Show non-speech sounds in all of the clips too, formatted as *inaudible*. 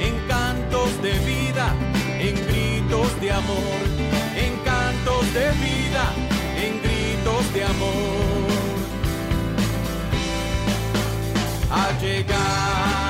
en cantos de vida, en gritos de amor, en cantos de vida, en gritos de amor. Ha llegado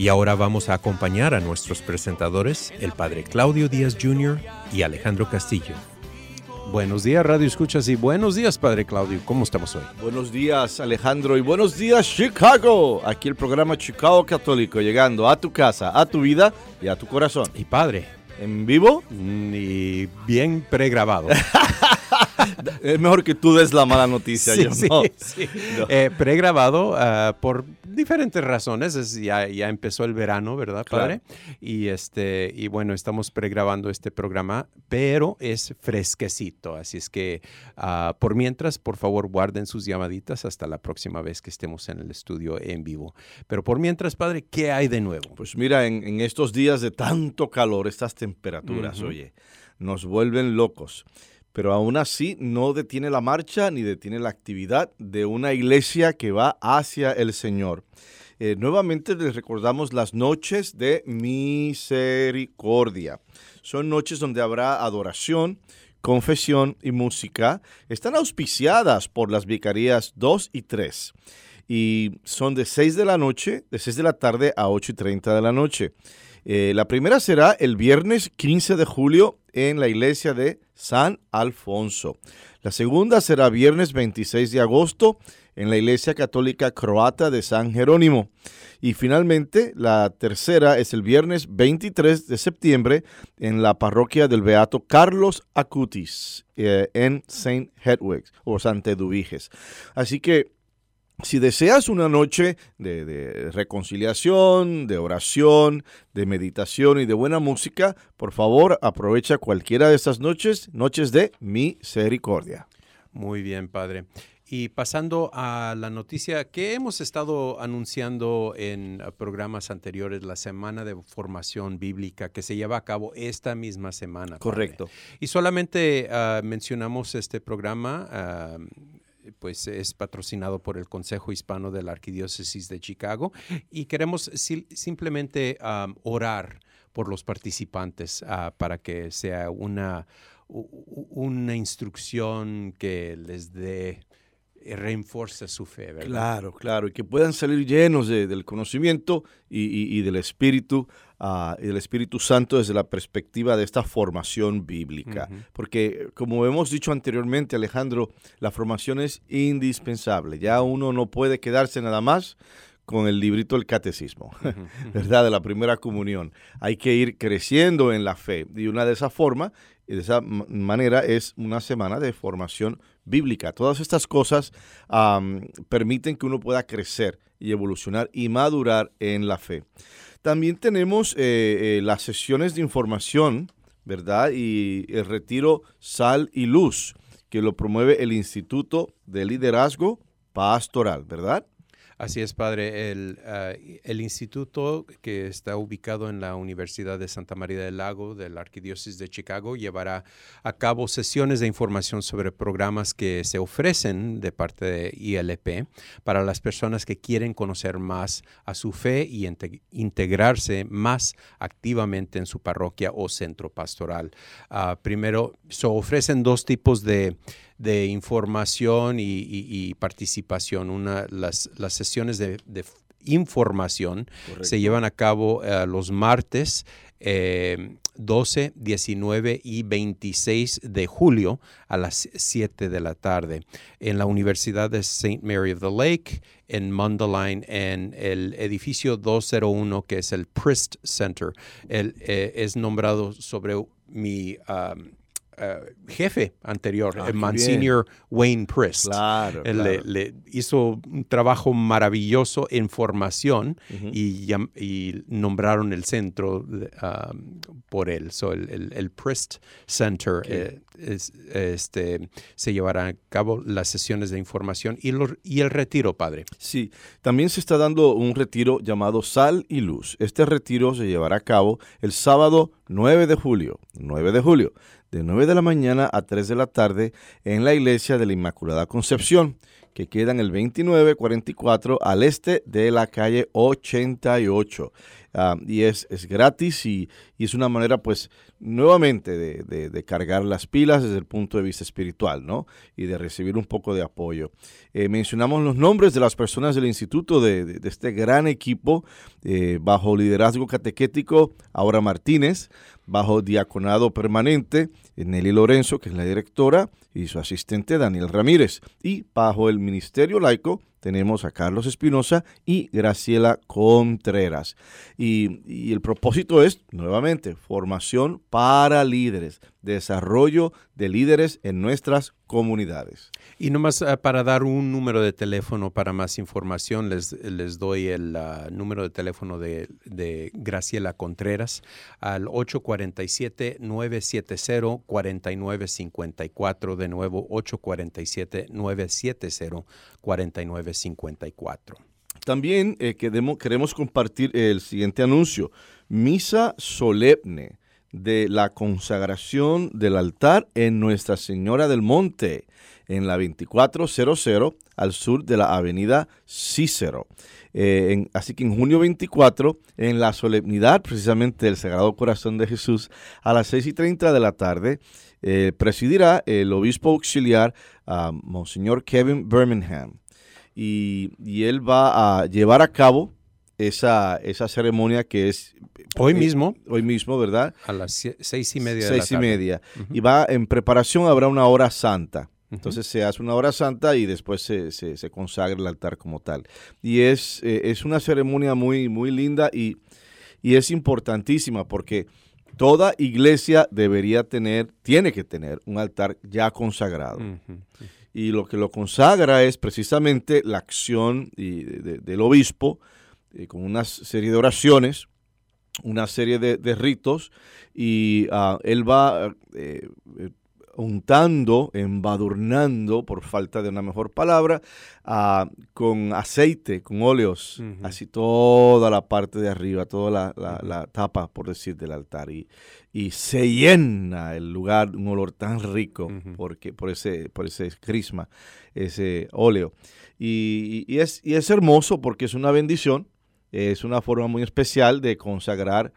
Y ahora vamos a acompañar a nuestros presentadores, el padre Claudio Díaz Jr. y Alejandro Castillo. Buenos días, Radio Escuchas, y buenos días, Padre Claudio. ¿Cómo estamos hoy? Buenos días, Alejandro, y buenos días, Chicago. Aquí el programa Chicago Católico, llegando a tu casa, a tu vida y a tu corazón. Y Padre. ¿En vivo? Y bien pregrabado. *laughs* es mejor que tú des la mala noticia. Sí, sí, sí. Eh, pregrabado uh, por diferentes razones. Es, ya, ya, empezó el verano, ¿verdad, padre? Y, este, y bueno, estamos pregrabando este programa, pero es fresquecito. Así es que uh, por mientras, por favor, guarden sus llamaditas hasta la próxima vez que estemos en el estudio en vivo. Pero por mientras, padre, ¿qué hay de nuevo? Pues mira, en, en estos días de tanto calor, estas temperaturas, oye, nos vuelven locos pero aún así no detiene la marcha ni detiene la actividad de una iglesia que va hacia el Señor. Eh, nuevamente les recordamos las noches de misericordia. Son noches donde habrá adoración, confesión y música. Están auspiciadas por las vicarías 2 y 3 y son de 6 de la noche, de 6 de la tarde a 8 y 30 de la noche. Eh, la primera será el viernes 15 de julio en la iglesia de San Alfonso. La segunda será viernes 26 de agosto en la iglesia católica croata de San Jerónimo. Y finalmente, la tercera es el viernes 23 de septiembre en la parroquia del Beato Carlos Acutis eh, en Saint Hedwigs o Santa Eduviges. Así que si deseas una noche de, reconciliación, de oración, de meditación y de buena música, por favor aprovecha cualquiera de estas noches, noches de misericordia. Muy bien, Padre. Y pasando a la noticia que hemos estado anunciando en programas anteriores, la semana de formación bíblica que se lleva a cabo esta misma semana. Correcto. Y solamente ah, mencionamos este programa. Ah, pues es patrocinado por el Consejo Hispano de la Arquidiócesis de Chicago y queremos simplemente orar por los participantes ah, para que sea una, una instrucción que les dé eh, reinforce su fe. Claro, claro, y que puedan salir llenos del conocimiento y, del Espíritu, uh, y del Espíritu Santo desde la perspectiva de esta formación bíblica. Porque, como hemos dicho anteriormente, Alejandro, la formación es indispensable. Ya uno no puede quedarse nada más con el librito del catecismo, *laughs* ¿verdad? De la primera comunión. Hay que ir creciendo en la fe. Y una de esas formas, y de esa manera, es una semana de formación bíblica. Todas estas cosas permiten que uno pueda crecer y evolucionar y madurar en la fe. También tenemos eh, eh, las sesiones de información, ¿verdad? Y el retiro Sal y Luz, que lo promueve el Instituto de Liderazgo pastoral, ¿verdad? Así es, padre. El, ah, el, instituto que está ubicado en la Universidad de Santa María del Lago de la Arquidiócesis de Chicago llevará a cabo sesiones de información sobre programas que se ofrecen de parte de ILP para las personas que quieren conocer más a su fe y integrarse más activamente en su parroquia o centro pastoral. Uh, primero, se ofrecen dos tipos de de información y, participación. Una, las, las sesiones de, información se llevan a cabo eh, los martes 12, eh, 19 y 26 de julio a las 7 de la tarde en la Universidad de St. Mary of the Lake, en Mundelein, en el edificio 201 que es el Prist Center. El, eh, es nombrado sobre mi... Um, eh, jefe anterior, el ah, Monsignor Wayne Prist. Claro, Le, hizo un trabajo maravilloso en formación y, y, nombraron el centro um, por él. So, el, el, Prist Center eh, este, se llevará a cabo las sesiones de información y, y el retiro, padre. Sí, también se está dando un retiro llamado Sal y Luz. Este retiro se llevará a cabo el sábado 9 de julio. 9 de julio de 9 de la mañana a 3 de la tarde en la iglesia de la Inmaculada Concepción, que queda en el 2944 al este de la calle 88. Ah, y es, es gratis y, es una manera, pues, nuevamente de, cargar las pilas desde el punto de vista espiritual, ¿no? Y de recibir un poco de apoyo. Eh, mencionamos los nombres de las personas del instituto, de, este gran equipo, eh, bajo liderazgo catequético, Aura Martínez, bajo diaconado permanente, Nelly Lorenzo, que es la directora, y su asistente Daniel Ramírez. Y bajo el ministerio laico tenemos a Carlos Espinosa y Graciela Contreras. Y, el propósito es, nuevamente, formación para líderes, desarrollo de líderes en nuestras comunidades. Y nomás uh, para dar un número de teléfono para más información, les, les doy el uh, número de teléfono de, de, Graciela Contreras al 847-970-4954. De nuevo, 847-970-4954. También eh, queremos, queremos compartir el siguiente anuncio. Misa solemne de la consagración del altar en Nuestra Señora del Monte, en la 2400 al sur de la avenida Cícero. Eh, así que en junio 24, en la solemnidad precisamente del Sagrado Corazón de Jesús, a las 6 y 30 de la tarde, eh, presidirá el obispo auxiliar, Monseñor Kevin Birmingham. Y, y él va a llevar a cabo esa, esa ceremonia que es... Hoy mismo. Hoy mismo, ¿verdad? A las seis y media de la tarde. y media. Y va, en preparación habrá una hora santa. Entonces se hace una hora santa y después se, se, consagra el altar como tal. Y es, eh, es una ceremonia muy, muy linda y, y es importantísima porque toda iglesia debería tener, tiene que tener un altar ya consagrado. Y lo que lo consagra es precisamente la acción del obispo eh, con una serie de oraciones, una serie de, ritos, y ah, él va eh, eh, untando, embadurnando, por falta de una mejor palabra, ah, con aceite, con óleos, así toda la parte de arriba, toda la, tapa, por decir, del altar. Y, y, se llena el lugar, un olor tan rico porque, por, ese, por ese crisma, ese óleo. Y, y, es, y es hermoso porque es una bendición es una forma muy especial de consagrar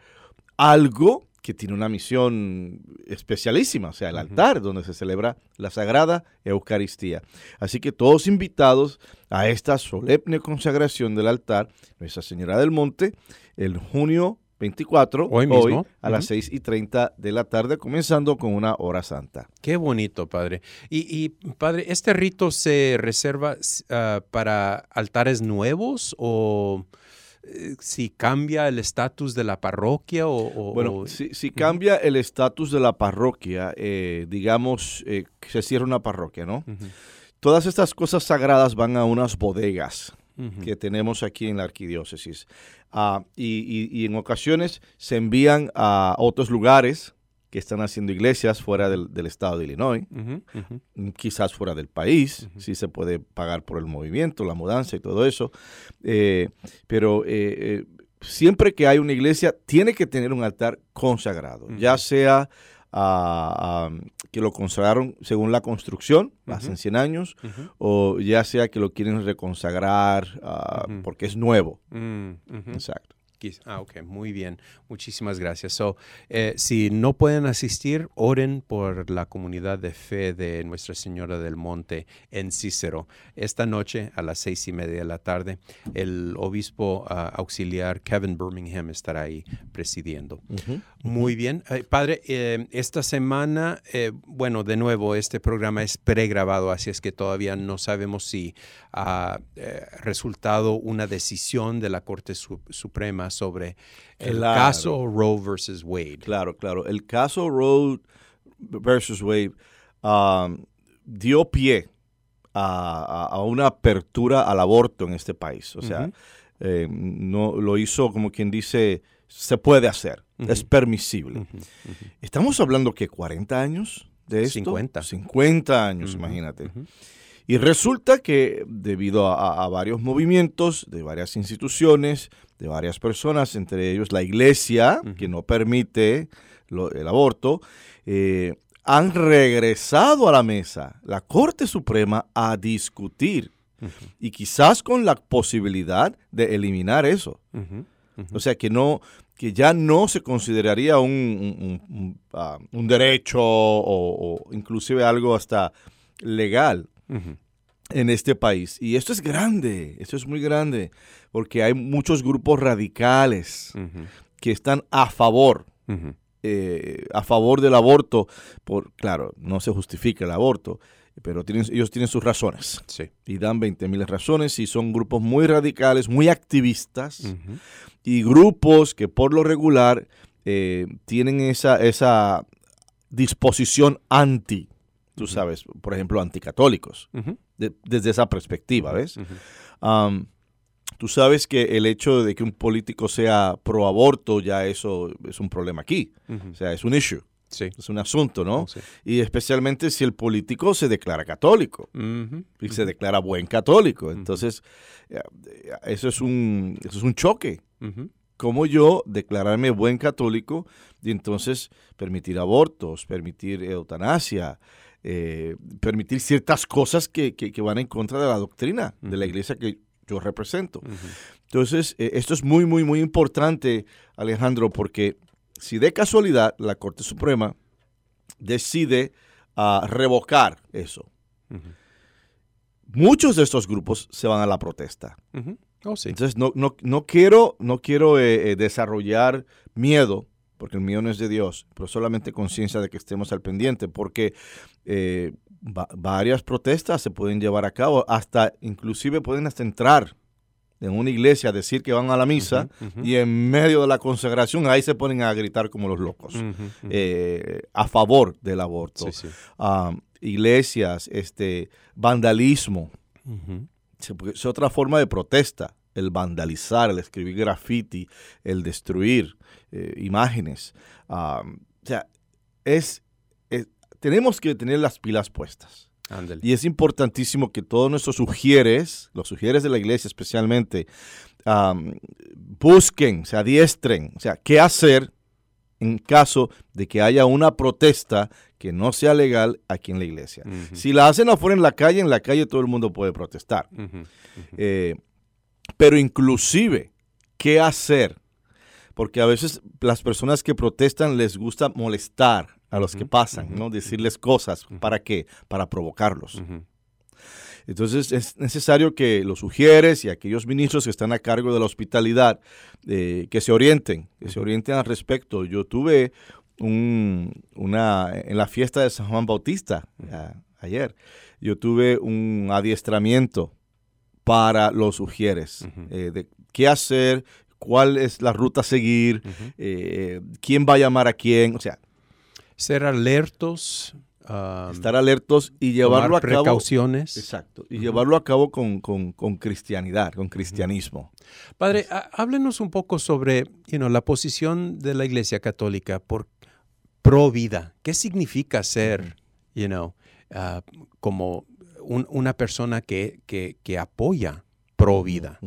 algo que tiene una misión especialísima, o sea, el altar donde se celebra la Sagrada Eucaristía. Así que todos invitados a esta solemne consagración del altar, Nuestra Señora del Monte, el junio 24, hoy, mismo. a las 6 y 30 de la tarde, comenzando con una hora santa. Qué bonito, padre. Y, padre, ¿este rito se reserva ah, para altares nuevos o eh, si cambia el estatus de la parroquia o... bueno, Si, cambia el estatus de la parroquia, eh, digamos, eh, se cierra una parroquia, ¿no? Todas estas cosas sagradas van a unas bodegas que tenemos aquí en la arquidiócesis. Ah, y, en ocasiones se envían a otros lugares que están haciendo iglesias fuera del, estado de Illinois, mm, quizás fuera del país, si se puede pagar por el movimiento, la mudanza y todo eso. Eh, pero eh, siempre que hay una iglesia, tiene que tener un altar consagrado, ya sea que lo consagraron según la construcción, hace 100 años, o ya sea que lo quieren reconsagrar ah, porque es nuevo. Mm, Exacto. Ah, ok, muy bien. Muchísimas gracias. So, eh, si no pueden asistir, oren por la comunidad de fe de Nuestra Señora del Monte en Cícero. Esta noche a las seis y media de la tarde, el obispo ah, auxiliar Kevin Birmingham estará ahí presidiendo. Muy bien. padre, eh, esta semana, eh, bueno, de nuevo, este programa es pregrabado, así es que todavía no sabemos si ha resultado una decisión de la Corte Suprema sobre el caso Roe versus Wade. Claro, claro. El caso Roe versus Wade um, dio pie a, una apertura al aborto en este país. O sea, eh, no lo hizo como quien dice, se puede hacer, es permisible. Estamos hablando que 40 años de esto. 50. 50 años, imagínate. Y resulta que debido a, varios movimientos de varias instituciones, de varias personas, entre ellos la iglesia, que no permite el aborto, eh, han regresado a la mesa, la Corte Suprema, a discutir. Y quizás con la posibilidad de eliminar eso. O sea, que no que ya no se consideraría un, ah, derecho o, o, inclusive algo hasta legal en este país. Y esto es grande, esto es muy grande, porque hay muchos grupos radicales que están a favor, eh, a favor del aborto. Por, claro, no se justifica el aborto, pero tienen, ellos tienen sus razones. Y dan 20 mil razones y son grupos muy radicales, muy activistas y grupos que por lo regular eh, tienen esa, esa disposición anti tú sabes, por ejemplo, anticatólicos, desde esa perspectiva, ¿ves? tú sabes que el hecho de que un político sea pro aborto, ya eso es un problema aquí, o sea, es un issue. Sí. Es un asunto, ¿no? Y especialmente si el político se declara católico y se declara buen católico. Entonces, eh, eso es un, eso es un choque. ¿Cómo yo declararme buen católico y entonces permitir abortos, permitir eutanasia, eh, permitir ciertas cosas que, van en contra de la doctrina de la iglesia que yo represento. Entonces, eh, esto es muy, muy, muy importante, Alejandro, porque si de casualidad la Corte Suprema decide ah, revocar eso, muchos de estos grupos se van a la protesta. Oh, Entonces, no, no, quiero, no quiero eh, desarrollar miedo porque el mío no es de Dios, pero solamente conciencia de que estemos al pendiente, porque eh, varias protestas se pueden llevar a cabo, hasta inclusive pueden hasta entrar en una iglesia a decir que van a la misa y en medio de la consagración ahí se ponen a gritar como los locos eh, a favor del aborto. Iglesias, este vandalismo, es otra forma de protesta el vandalizar, el escribir graffiti, el destruir eh, imágenes. o sea, es, tenemos que tener las pilas puestas. Y es importantísimo que todos nuestros sugieres, los sugieres de la iglesia especialmente, busquen, se adiestren, o sea, qué hacer en caso de que haya una protesta que no sea legal aquí en la iglesia. Si la hacen afuera en la calle, en la calle todo el mundo puede protestar. Eh, pero inclusive, ¿qué hacer? Porque a veces las personas que protestan les gusta molestar a los que pasan, ¿no? Decirles cosas. ¿Para qué? Para provocarlos. Entonces es necesario que los sugieres y aquellos ministros que están a cargo de la hospitalidad, eh, que se orienten, que se orienten al respecto. Yo tuve un, una, en la fiesta de San Juan Bautista ayer, yo tuve un adiestramiento para los sugieres, eh, de qué hacer, cuál es la ruta a seguir, eh, quién va a llamar a quién, o sea. Ser alertos. estar alertos y llevarlo a cabo. Precauciones. Exacto. Y llevarlo a cabo con, cristianidad, con cristianismo. Padre, háblenos un poco sobre you la posición de la Iglesia Católica. Por, pro vida. ¿Qué significa ser, you know, uh, como un, una persona que, que, que, apoya pro vida?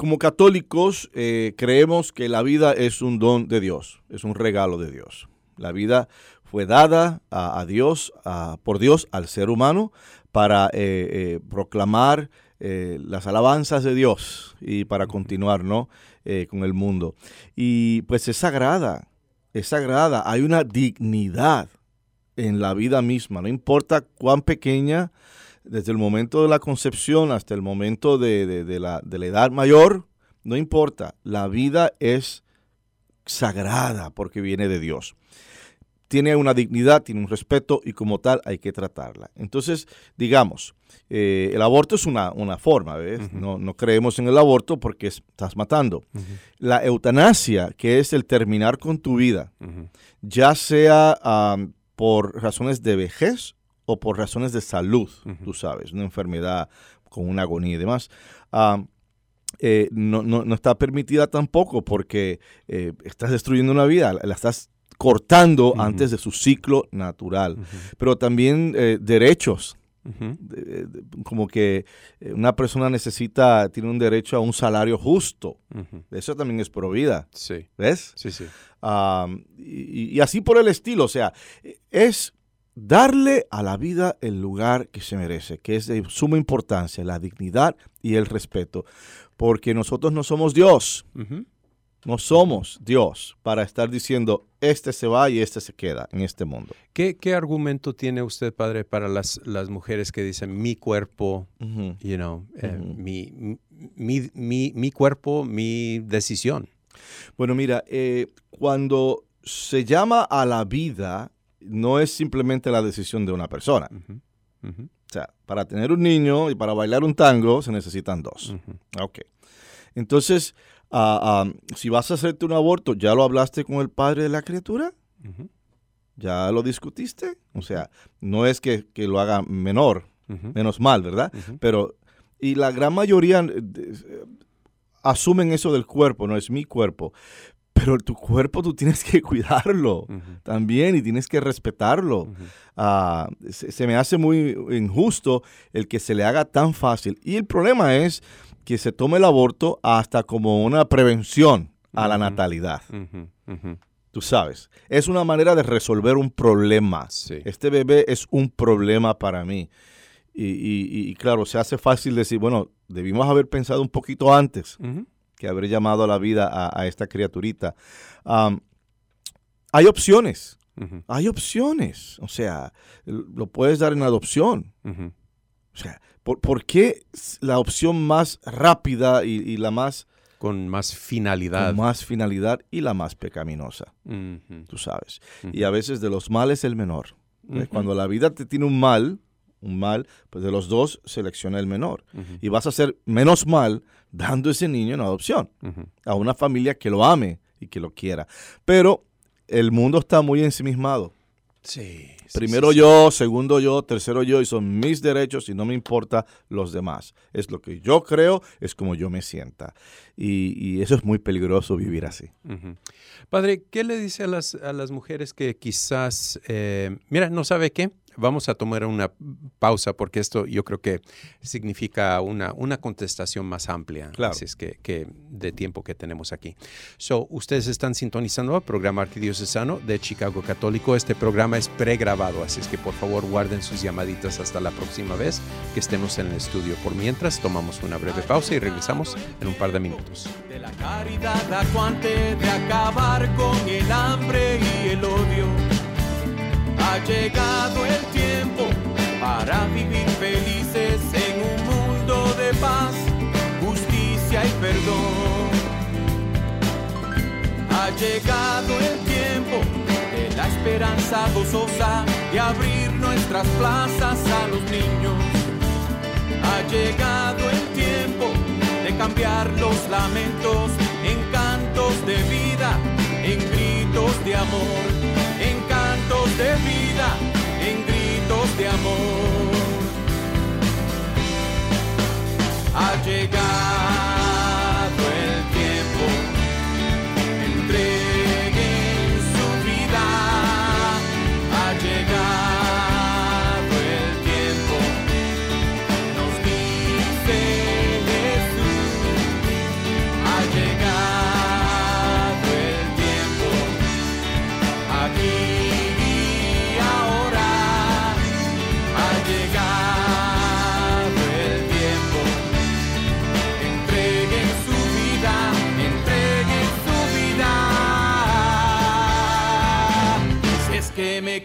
Como católicos eh, creemos que la vida es un don de Dios, es un regalo de Dios. La vida fue dada a, a Dios, a, por Dios al ser humano para eh, eh, proclamar las alabanzas de Dios y para continuar ¿no? Con el mundo. Y pues es sagrada, es sagrada. Hay una dignidad en la vida misma, no importa cuán pequeña, desde el momento de la concepción hasta el momento de, de, de, la, de la edad mayor, no importa, la vida es sagrada porque viene de Dios tiene una dignidad, tiene un respeto y como tal hay que tratarla. Entonces, digamos, eh, el aborto es una, una forma, ¿ves? Uh -huh. no, no, creemos en el aborto porque estás matando. Uh -huh. La eutanasia, que es el terminar con tu vida, uh -huh. ya sea um, por razones de vejez o por razones de salud, tú sabes, una enfermedad con una agonía y demás. Um, eh, no, no, no, está permitida tampoco porque eh, estás destruyendo una vida, la estás cortando uh -huh. antes de su ciclo natural. Uh -huh. Pero también eh, derechos. Uh -huh. de, de, como que una persona necesita, tiene un derecho a un salario justo. Eso también es pro vida. Sí. ¿Ves? Sí, sí. Um, y, y, así por el estilo. O sea, es darle a la vida el lugar que se merece, que es de suma importancia, la dignidad y el respeto. Porque nosotros no somos Dios. No somos Dios para estar diciendo, este se va y este se queda en este mundo. ¿Qué, qué argumento tiene usted, padre, para las, las mujeres que dicen mi cuerpo, uh -huh. you know, uh -huh. eh, mi, mi, mi, mi, cuerpo, mi decisión? Bueno, mira, eh, cuando se llama a la vida, no es simplemente la decisión de una persona. Uh -huh. O sea, para tener un niño y para bailar un tango se necesitan dos. Ok. Entonces, Uh, um, si vas a hacerte un aborto, ¿ya lo hablaste con el padre de la criatura? Uh. ¿Ya lo discutiste? O sea, no es que, que lo haga menor, uh menos mal, ¿verdad? Uh. Pero, y la gran mayoría eh, asumen eso del cuerpo, no es mi cuerpo. Pero tu cuerpo tú tienes que cuidarlo también y tienes que respetarlo. Uh, se, se me hace muy injusto el que se le haga tan fácil. Y el problema es que se tome el aborto hasta como una prevención a la natalidad. Tú sabes, es una manera de resolver un problema. Sí. Este bebé es un problema para mí. Y, y, y, claro, se hace fácil decir, bueno, debimos haber pensado un poquito antes uh -huh. Que haber llamado a la vida a, a esta criaturita. Um, hay opciones. Hay opciones. O sea, lo puedes dar en adopción. O sea, ¿Por, ¿Por, qué la opción más rápida y, y, la más... Con más finalidad. Con más finalidad y la más pecaminosa, uh -huh. tú sabes. Y a veces de los males el menor. -huh. Cuando la vida te tiene un mal, un mal, pues de los dos selecciona el menor. Y vas a hacer menos mal dando ese niño en adopción a una familia que lo ame y que lo quiera. Pero el mundo está muy ensimismado. Sí. Primero sí, yo, segundo yo, tercero yo, y son mis derechos y no me importa los demás. Es lo que yo creo, es como yo me sienta. Y, y eso es muy peligroso vivir así. Uh -huh. Padre, ¿qué le dice a las, a las mujeres que quizás, eh, mira, no sabe qué? Vamos a tomar una pausa porque esto yo creo que significa una, una contestación más amplia. Claro. Así es que, que, de tiempo que tenemos aquí. So, ustedes están sintonizando el programa arquidiocesano de Chicago Católico. Este programa es pregrabado, así es que por favor guarden sus llamaditas hasta la próxima vez que estemos en el estudio. Por mientras, tomamos una breve pausa y regresamos en un par de minutos. De la caridad acuante de acabar con el hambre y el odio ha llegado el tiempo para vivir felices en un mundo de paz, justicia y perdón. Ha llegado el tiempo de la esperanza gozosa de abrir nuestras plazas a los niños. Ha llegado el tiempo de cambiar los lamentos en cantos de vida, en gritos de amor, de vida, en gritos de amor. Ha llegado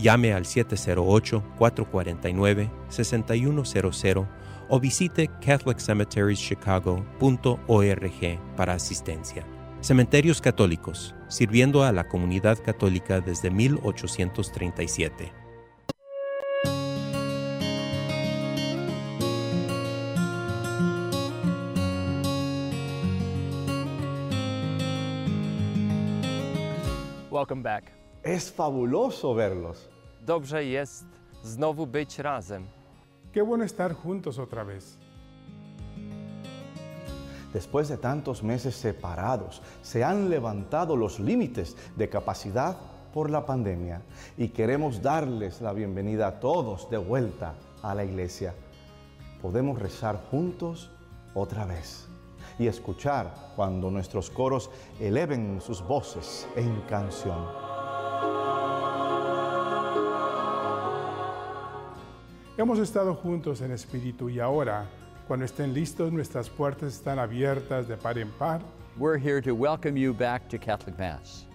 Llame al 708-449-6100 o visite catholiccemeterieschicago.org para asistencia. Cementerios Católicos, sirviendo a la comunidad católica desde 1837. Welcome back. Es fabuloso verlos. Dobrze jest znowu być razem. Qué bueno estar juntos otra vez. Después de tantos meses separados, se han levantado los límites de capacidad por la pandemia y queremos darles la bienvenida a todos de vuelta a la iglesia. Podemos rezar juntos otra vez y escuchar cuando nuestros coros eleven sus voces en canción. Hemos estado juntos en espíritu y ahora, cuando estén listos, nuestras puertas están abiertas de par en par. We're here to welcome you back to Catholic Mass.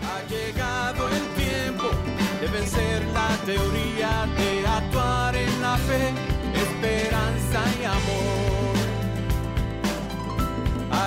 Ha llegado el tiempo de vencer la teoría, de actuar en la fe, esperanza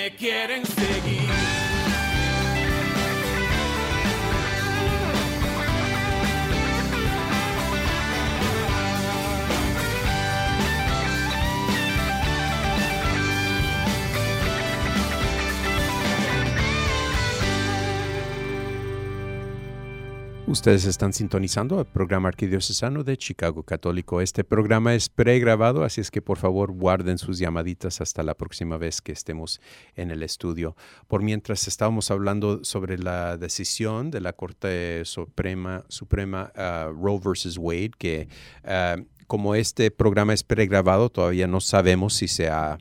me quieren Ustedes están sintonizando el programa arquidiocesano de Chicago Católico. Este programa es pregrabado, así es que por favor guarden sus llamaditas hasta la próxima vez que estemos en el estudio. Por mientras estábamos hablando sobre la decisión de la Corte Suprema, Suprema uh, Roe versus Wade, que uh, como este programa es pregrabado, todavía no sabemos si se ha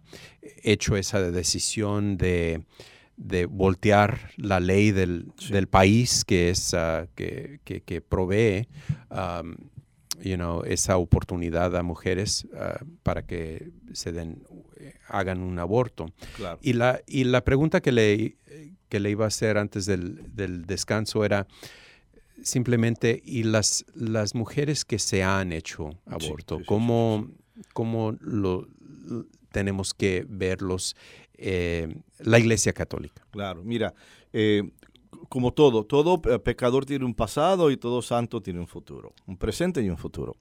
hecho esa decisión de de voltear la ley del, Sí. del país que es uh, que, que, que provee um, you know, esa oportunidad a mujeres uh, para que se den eh, hagan un aborto Claro. y la y la pregunta que le que le iba a hacer antes del, del descanso era simplemente y las las mujeres que se han hecho aborto sí, sí, cómo cómo lo tenemos que verlos eh, la Iglesia Católica. Claro, mira, eh, como todo, todo pecador tiene un pasado y todo santo tiene un futuro, un presente y un futuro.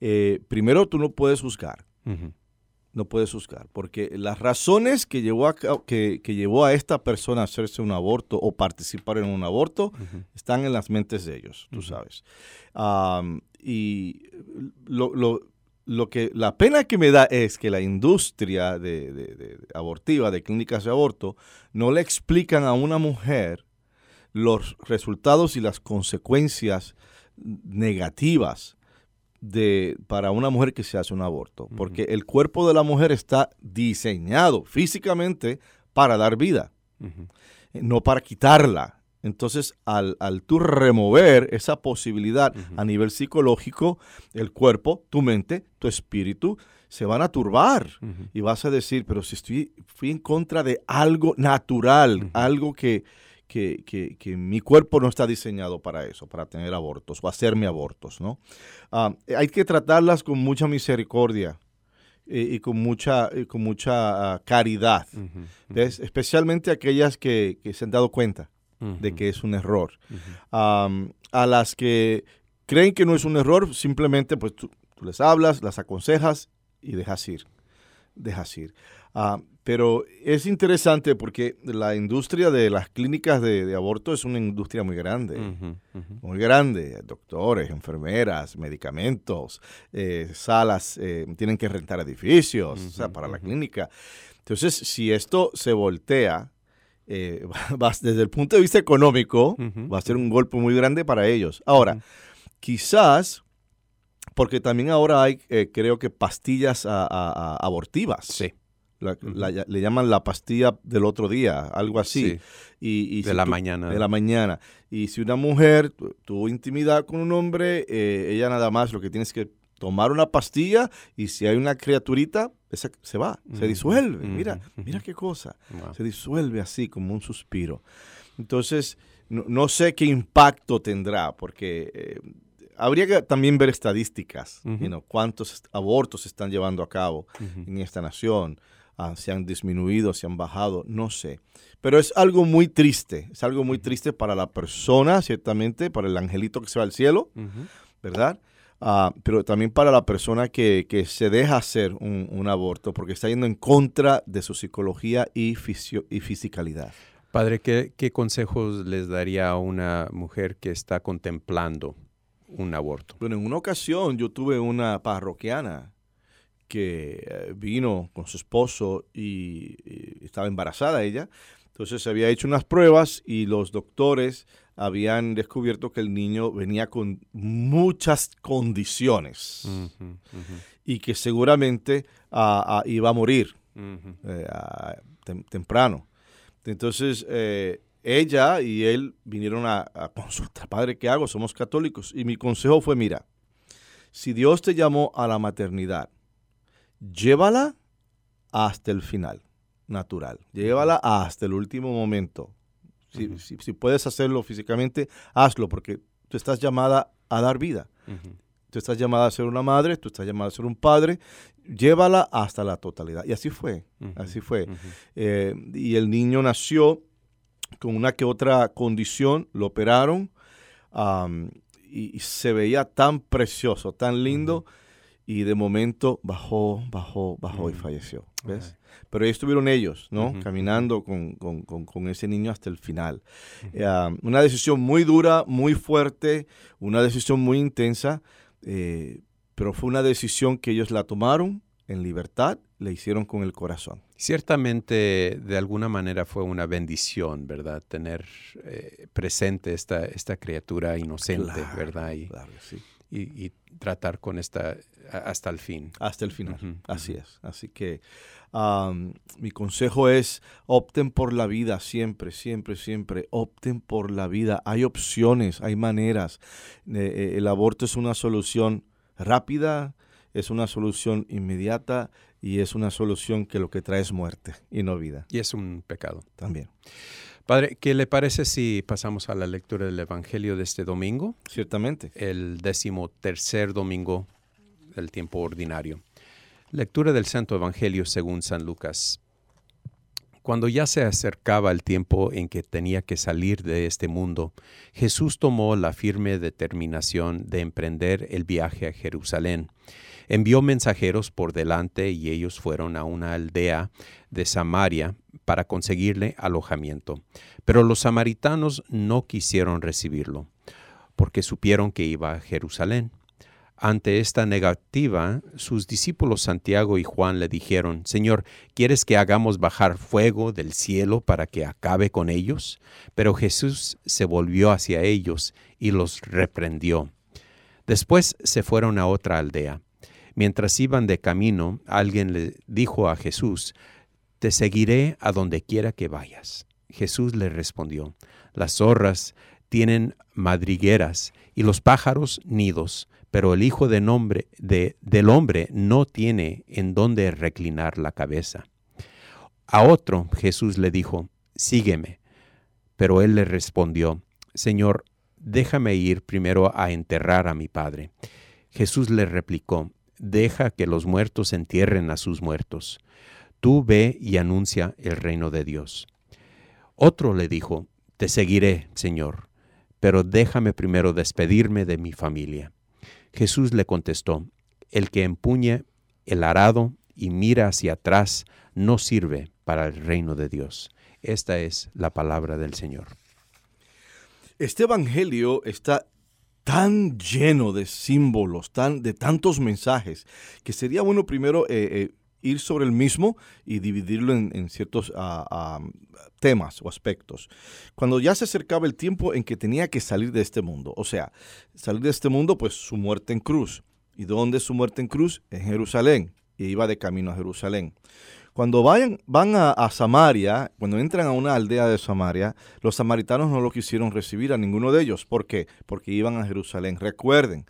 Eh, primero, tú no puedes juzgar, no puedes juzgar, porque las razones que llevó a, que, que llevó a esta persona a hacerse un aborto o participar en un aborto están en las mentes de ellos, tú sabes. Y lo, lo- lo que, la pena que me da es que la industria de, de- de- abortiva, de clínicas de aborto, no le explican a una mujer los resultados y las consecuencias negativas de, para una mujer que se hace un aborto, porque el cuerpo de la mujer está diseñado físicamente para dar vida, no para quitarla. Entonces, al, al tú remover esa posibilidad a nivel psicológico, el cuerpo, tu mente, tu espíritu, se van a turbar. Y vas a decir, pero si estoy, fui en contra de algo natural, algo que, que, que, mi cuerpo no está diseñado para eso, para tener abortos o hacerme abortos, ¿no? Ah, hay que tratarlas con mucha misericordia y, con mucha, con mucha ah, caridad, especialmente aquellas que, se han dado cuenta de que es un error. a las que creen que no es un error, simplemente pues tú, tú les hablas, las aconsejas y dejas ir, dejas ir. Ah, pero es interesante porque la industria de las clínicas de, aborto es una industria muy grande, muy grande. Doctores, enfermeras, medicamentos, eh, salas, eh, tienen que rentar edificios o sea, para la clínica. Entonces, si esto se voltea, eh, *laughs* desde el punto de vista económico, va a ser un golpe muy grande para ellos. Ahora, quizás porque también ahora hay, eh, creo que pastillas abortivas. Sí. le llaman la pastilla del otro día, algo así. Y, de la mañana. De la mañana. Y si una mujer tuvo intimidad con un hombre, eh, ella nada más lo que tiene es que tomar una pastilla y si hay una criaturita, esa se va, se disuelve. Mira, mira qué cosa. Se disuelve así como un suspiro. Entonces, no, sé qué impacto tendrá, porque eh, habría que también ver estadísticas, cuántos abortos se están llevando a cabo en esta nación, ah, si han disminuido, si han bajado, no sé. Pero es algo muy triste, es algo muy triste para la persona, ciertamente, para el angelito que se va al cielo, ¿verdad? Ah, pero también para la persona que, se deja hacer un, aborto porque está yendo en contra de su psicología y, y fisicalidad. Padre, ¿qué, ¿qué, consejos les daría a una mujer que está contemplando un aborto? Bueno, en una ocasión yo tuve una parroquiana que eh, vino con su esposo y, estaba embarazada ella. Entonces se había hecho unas pruebas y los doctores habían descubierto que el niño venía con muchas condiciones y que seguramente iba a morir eh, temprano. Entonces, eh, ella y él vinieron a, consultar, padre, ¿qué hago? Somos católicos. Y mi consejo fue, mira, si Dios te llamó a la maternidad, llévala hasta el final, natural. Llévala hasta el último momento. Si, puedes hacerlo físicamente, hazlo, porque tú estás llamada a dar vida. Tú estás llamada a ser una madre, tú estás llamada a ser un padre, llévala hasta la totalidad. Y así fue, así fue. Eh, y el niño nació con una que otra condición, lo operaron y, se veía tan precioso, tan lindo. Y de momento bajó, bajó, bajó y falleció. ¿ves? Pero ahí estuvieron ellos, ¿no? Caminando con, ese niño hasta el final. una decisión muy dura, muy fuerte, una decisión muy intensa, eh, pero fue una decisión que ellos la tomaron en libertad, le hicieron con el corazón. Ciertamente, de alguna manera fue una bendición, ¿verdad? Tener eh, presente esta, esta criatura inocente, ¿verdad? Y, y, tratar con esta hasta el fin. Hasta el final, así es. Así que mi consejo es, opten por la vida, siempre, siempre, siempre, opten por la vida. Hay opciones, hay maneras. Eh, eh, el aborto es una solución rápida, es una solución inmediata y es una solución que lo que trae es muerte y no vida. Y es un pecado. También. Padre, ¿qué le parece si pasamos a la lectura del Evangelio de este domingo? Ciertamente. El décimo tercer domingo del tiempo ordinario. Lectura del Santo Evangelio según San Lucas. Cuando ya se acercaba el tiempo en que tenía que salir de este mundo, Jesús tomó la firme determinación de emprender el viaje a Jerusalén envió mensajeros por delante y ellos fueron a una aldea de Samaria para conseguirle alojamiento. Pero los samaritanos no quisieron recibirlo, porque supieron que iba a Jerusalén. Ante esta negativa, sus discípulos Santiago y Juan le dijeron, Señor, ¿quieres que hagamos bajar fuego del cielo para que acabe con ellos? Pero Jesús se volvió hacia ellos y los reprendió Después se fueron a otra aldea. Mientras iban de camino, alguien le dijo a Jesús, Te seguiré a donde quiera que vayas. Jesús le respondió, Las zorras tienen madrigueras y los pájaros nidos, pero el Hijo de nombre, de, del Hombre no tiene en dónde reclinar la cabeza. A otro Jesús le dijo, Sígueme. Pero él le respondió, Señor, déjame ir primero a enterrar a mi Padre. Jesús le replicó, Deja que los muertos entierren a sus muertos. Tú ve y anuncia el reino de Dios. Otro le dijo, Te seguiré, Señor, pero déjame primero despedirme de mi familia. Jesús le contestó, El que empuñe el arado y mira hacia atrás no sirve para el reino de Dios. Esta es la palabra del Señor. Este evangelio está tan lleno de símbolos, tan, de tantos mensajes, que sería bueno primero eh, eh, ir sobre el mismo y dividirlo en, ciertos ah, ah, temas o aspectos. Cuando ya se acercaba el tiempo en que tenía que salir de este mundo, o sea, salir de este mundo, pues su muerte en cruz. ¿Y dónde su muerte en cruz? En Jerusalén. Y iba de camino a Jerusalén. Cuando vayan, van a, Samaria, cuando entran a una aldea de Samaria, los samaritanos no lo quisieron recibir a ninguno de ellos. ¿Por qué? Porque iban a Jerusalén. Recuerden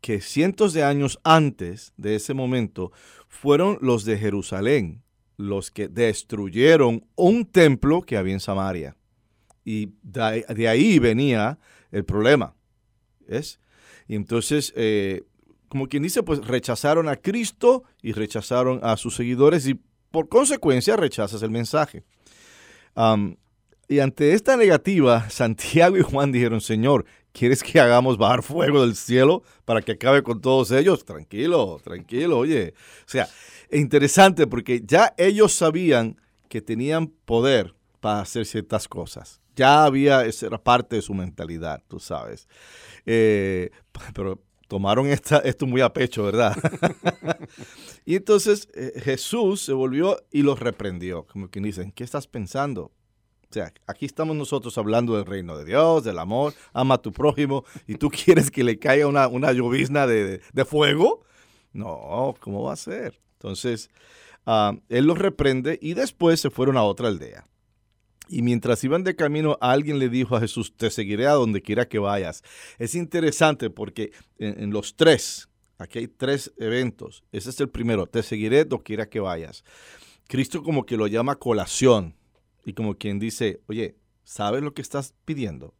que cientos de años antes de ese momento fueron los de Jerusalén los que destruyeron un templo que había en Samaria. Y de, ahí venía el problema. ¿Es? Y entonces, eh, como quien dice, pues rechazaron a Cristo y rechazaron a sus seguidores y por consecuencia rechazas el mensaje. y ante esta negativa, *laughs* Santiago y Juan dijeron, Señor, ¿quieres que hagamos bajar fuego del cielo para que acabe con todos ellos? Tranquilo, tranquilo, oye. O sea, interesante porque ya ellos sabían que tenían poder para hacer ciertas cosas. Ya había, esa era parte de su mentalidad, tú sabes. Eh, pero tomaron esto muy a pecho, ¿verdad? *laughs* y entonces eh, Jesús se volvió y los reprendió, como quien dicen, ¿qué estás pensando? O sea, aquí estamos nosotros hablando del reino de Dios, del amor, ama a tu prójimo, y tú *laughs* quieres que le caiga una, una llovizna de, fuego. No, ¿cómo va a ser? Entonces, ah, él los reprende y después se fueron a otra aldea. Y mientras iban de camino, alguien le dijo a Jesús, te seguiré a donde quiera que vayas. Es interesante porque en, los tres, aquí hay tres eventos. Ese es el primero, te seguiré donde quiera que vayas. Cristo como que lo llama colación y como quien dice, oye, ¿sabes lo que estás pidiendo?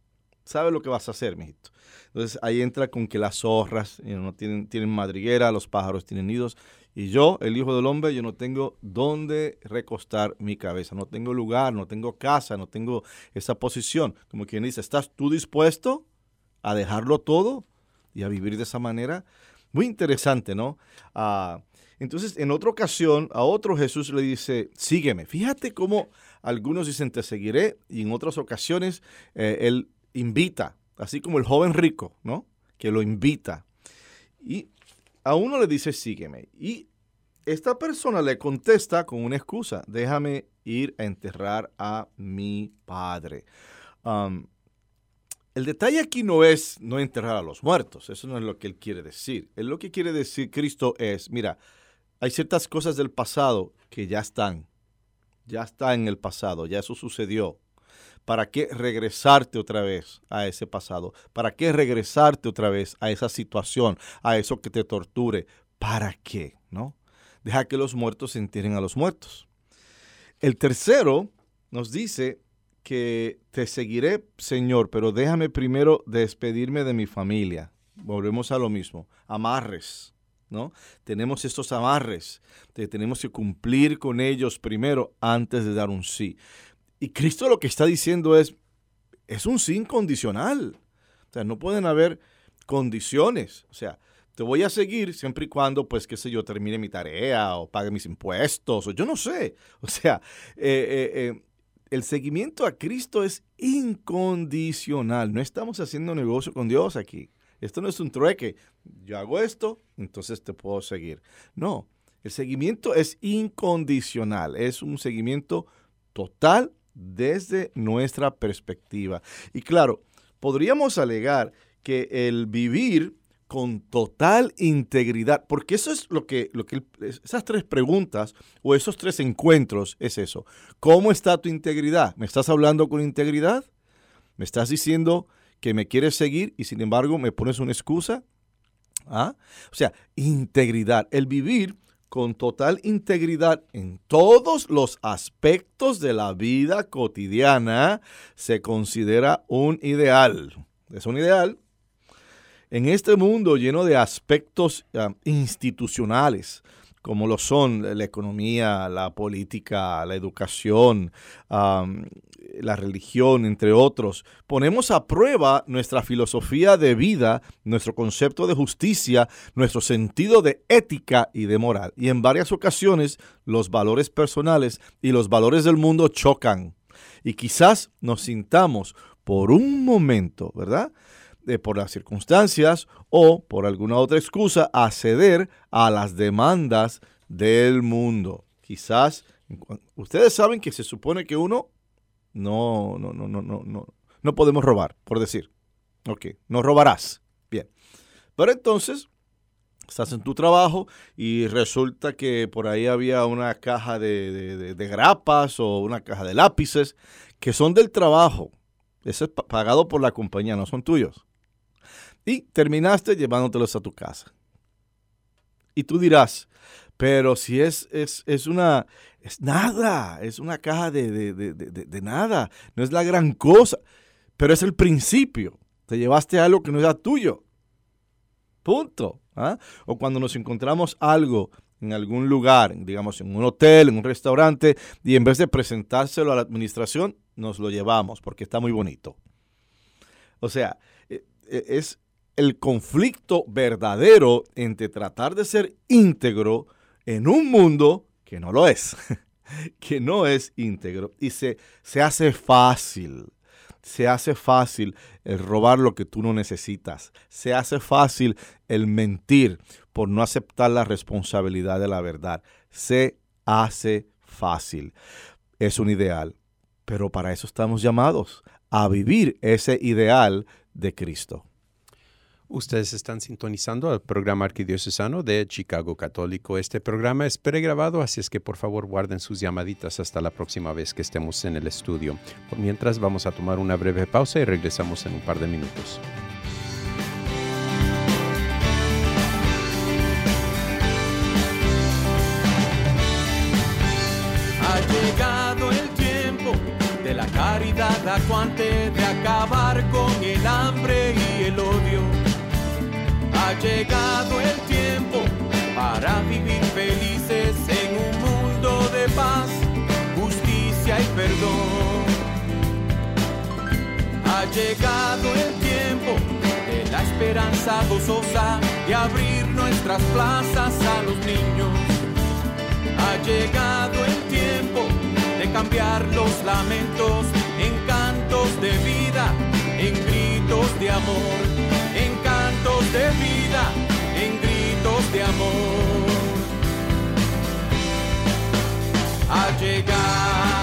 ¿Sabes lo que vas a hacer, mijito? Entonces ahí entra con que las zorras no tienen, tienen madriguera, los pájaros tienen nidos. Y yo, el Hijo del Hombre, yo no tengo dónde recostar mi cabeza, no tengo lugar, no tengo casa, no tengo esa posición. Como quien dice, ¿estás tú dispuesto a dejarlo todo y a vivir de esa manera? Muy interesante, ¿no? Ah, entonces, en otra ocasión, a otro Jesús le dice, sígueme. Fíjate cómo algunos dicen, te seguiré, y en otras ocasiones eh, él invita, así como el joven rico, ¿no? Que lo invita. Y a uno le dice, sígueme. Y esta persona le contesta con una excusa, déjame ir a enterrar a mi padre. El detalle aquí no es no enterrar a los muertos, eso no es lo que él quiere decir. Él lo que quiere decir Cristo es, mira, hay ciertas cosas del pasado que ya están, ya está en el pasado, ya eso sucedió. ¿Para qué regresarte otra vez a ese pasado? ¿Para qué regresarte otra vez a esa situación, a eso que te torture? ¿Para qué? ¿No? Deja que los muertos se entierren a los muertos. El tercero nos dice que te seguiré, Señor, pero déjame primero despedirme de mi familia. Volvemos a lo mismo. Amarres, ¿no? Tenemos estos amarres, tenemos que cumplir con ellos primero antes de dar un sí. Y Cristo lo que está diciendo es, es un sí incondicional. O sea, no pueden haber condiciones. O sea, te voy a seguir siempre y cuando, pues, qué sé yo, termine mi tarea o pague mis impuestos o yo no sé. O sea, eh, eh, eh, el seguimiento a Cristo es incondicional. No estamos haciendo negocio con Dios aquí. Esto no es un trueque. Yo hago esto, entonces te puedo seguir. No, el seguimiento es incondicional. Es un seguimiento total desde nuestra perspectiva. Y claro, podríamos alegar que el vivir con total integridad, porque eso es lo que, lo que esas tres preguntas o esos tres encuentros es eso. ¿Cómo está tu integridad? ¿Me estás hablando con integridad? ¿Me estás diciendo que me quieres seguir y sin embargo me pones una excusa? ¿Ah? O sea, integridad, el vivir con total integridad en todos los aspectos de la vida cotidiana se considera un ideal. Es un ideal. En este mundo lleno de aspectos ah, institucionales, como lo son la economía, la política, la educación, la religión, entre otros, ponemos a prueba nuestra filosofía de vida, nuestro concepto de justicia, nuestro sentido de ética y de moral. Y en varias ocasiones los valores personales y los valores del mundo chocan. Y quizás nos sintamos por un momento, ¿verdad? por las circunstancias o por alguna otra excusa a ceder a las demandas del mundo. Quizás ustedes saben que se supone que uno no, no, no, no, no, no, no podemos robar, por decir. Ok, no robarás. Bien. Pero entonces, estás en tu trabajo y resulta que por ahí había una caja de, de grapas o una caja de lápices que son del trabajo. Eso es pagado por la compañía, no son tuyos y terminaste llevándotelos a tu casa. Y tú dirás, pero si es, es, una, es nada, es una caja de, de, nada, no es la gran cosa, pero es el principio. Te llevaste algo que no era tuyo. Punto. ¿ah? O cuando nos encontramos algo en algún lugar, digamos en un hotel, en un restaurante, y en vez de presentárselo a la administración, nos lo llevamos porque está muy bonito. O sea, e, e, es, el conflicto verdadero entre tratar de ser íntegro en un mundo que no lo es, *laughs* que no es íntegro y se, se hace fácil. Se hace fácil el robar lo que tú no necesitas. Se hace fácil el mentir por no aceptar la responsabilidad de la verdad. Se hace fácil. Es un ideal. Pero para eso estamos llamados, a vivir ese ideal de Cristo. Ustedes están sintonizando el programa arquidiocesano de Chicago Católico. Este programa es pregrabado, así es que por favor guarden sus llamaditas hasta la próxima vez que estemos en el estudio. Por mientras vamos a tomar una breve pausa y regresamos en un par de minutos. Ha llegado el tiempo de la caridad acuante, de acabar con el hambre y el odio ha llegado el tiempo para vivir felices en un mundo de paz, justicia y perdón. Ha llegado el tiempo de la esperanza gozosa de abrir nuestras plazas a los niños. Ha llegado el tiempo de cambiar los lamentos en cantos de vida, en gritos de amor de vida, en gritos de amor. Ha llegado.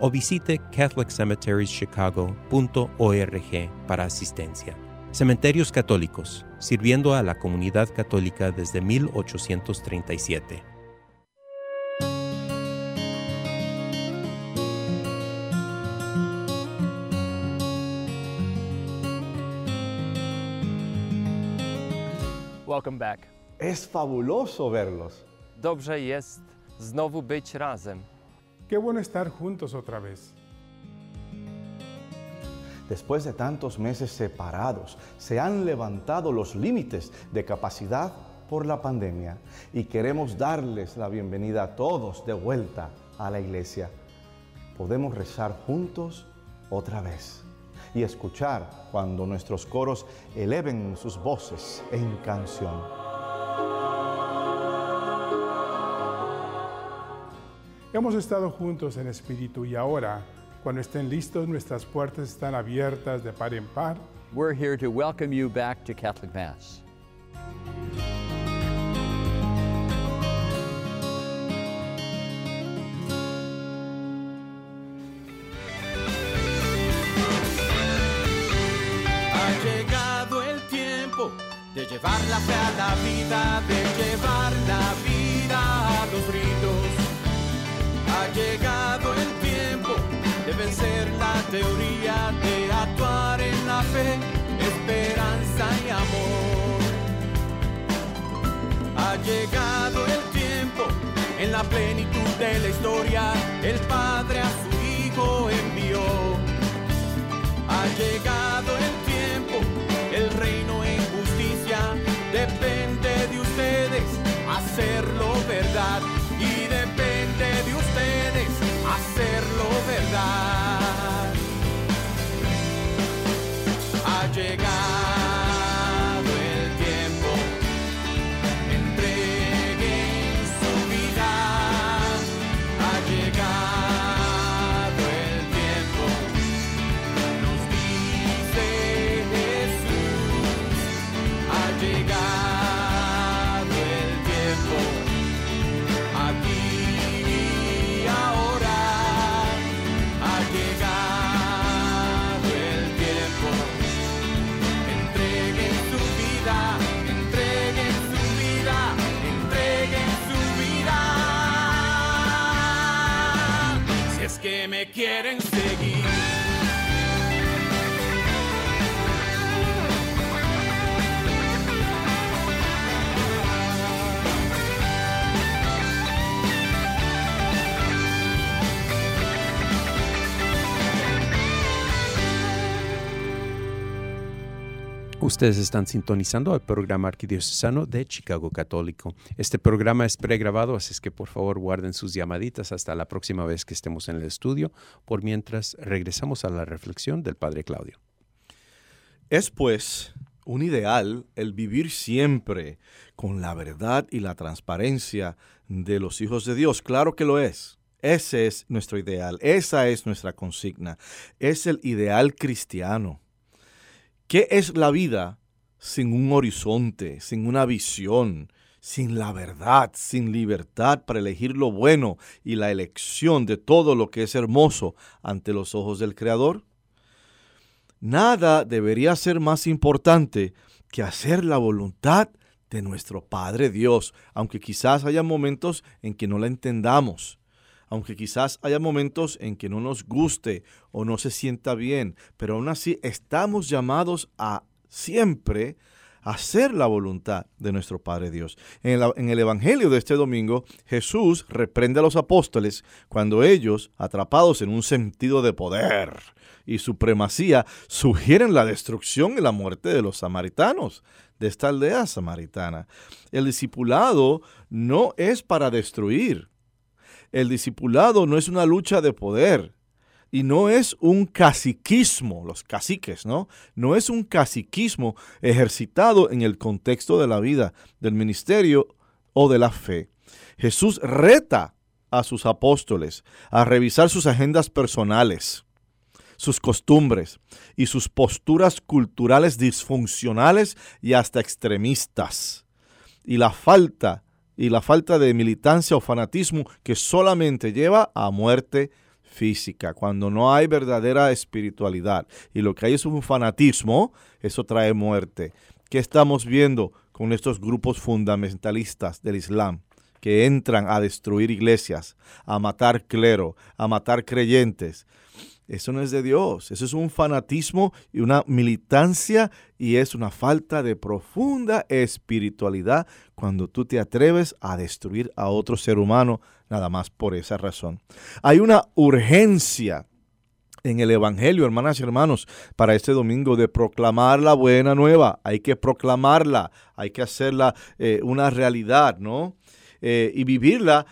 o visite catholiccemeterieschicago.org para asistencia. Cementerios Católicos, sirviendo a la comunidad católica desde 1837. Welcome back. Es fabuloso verlos. Dobrze jest znowu być razem. Qué bueno estar juntos otra vez. Después de tantos meses separados, se han levantado los límites de capacidad por la pandemia y queremos darles la bienvenida a todos de vuelta a la iglesia. Podemos rezar juntos otra vez y escuchar cuando nuestros coros eleven sus voces en canción. Hemos estado juntos en espíritu y ahora, cuando estén listos, nuestras puertas están abiertas de par en par. We're here to welcome you back to Catholic Mass. Ha llegado el tiempo de llevar la fe a la vida, de llevar la vida a los. Ha llegado el tiempo de vencer la teoría, de actuar en la fe, esperanza y amor. Ha llegado el tiempo en la plenitud de la historia, el Padre a su Hijo envió. Ha llegado el tiempo, el reino en justicia depende de ustedes hacerlo verdad hacerlo verdad. Ha que me Ustedes están sintonizando al programa arquidiocesano de Chicago Católico. Este programa es pregrabado, así es que por favor guarden sus llamaditas hasta la próxima vez que estemos en el estudio. Por mientras, regresamos a la reflexión del Padre Claudio. Es pues un ideal el vivir siempre con la verdad y la transparencia de los hijos de Dios. Claro que lo es. Ese es nuestro ideal, esa es nuestra consigna, es el ideal cristiano. ¿Qué es la vida sin un horizonte, sin una visión, sin la verdad, sin libertad para elegir lo bueno y la elección de todo lo que es hermoso ante los ojos del Creador? Nada debería ser más importante que hacer la voluntad de nuestro Padre Dios, aunque quizás haya momentos en que no la entendamos, aunque quizás haya momentos en que no nos guste o no se sienta bien, pero aún así estamos llamados a siempre hacer la voluntad de nuestro Padre Dios. En en el, Evangelio de este domingo, Jesús reprende a los apóstoles cuando ellos, atrapados en un sentido de poder y supremacía, sugieren la destrucción y la muerte de los samaritanos, de esta aldea samaritana. El discipulado no es para destruir. El discipulado no es una lucha de poder y no es un caciquismo, los caciques, ¿no? No es un caciquismo ejercitado en el contexto de la vida, del ministerio o de la fe. Jesús reta a sus apóstoles a revisar sus agendas personales, sus costumbres y sus posturas culturales disfuncionales y hasta extremistas. Y la falta y la falta de militancia o fanatismo que solamente lleva a muerte física, cuando no hay verdadera espiritualidad y lo que hay es un fanatismo, eso trae muerte. ¿Qué estamos viendo con estos grupos fundamentalistas del Islam? que entran a destruir iglesias, a matar clero, a matar creyentes. Eso no es de Dios, eso es un fanatismo y una militancia y es una falta de profunda espiritualidad cuando tú te atreves a destruir a otro ser humano nada más por esa razón. Hay una urgencia en el Evangelio, hermanas y hermanos, para este domingo de proclamar la buena nueva. Hay que proclamarla, hay que hacerla eh, una realidad, ¿no? Eh, y vivirla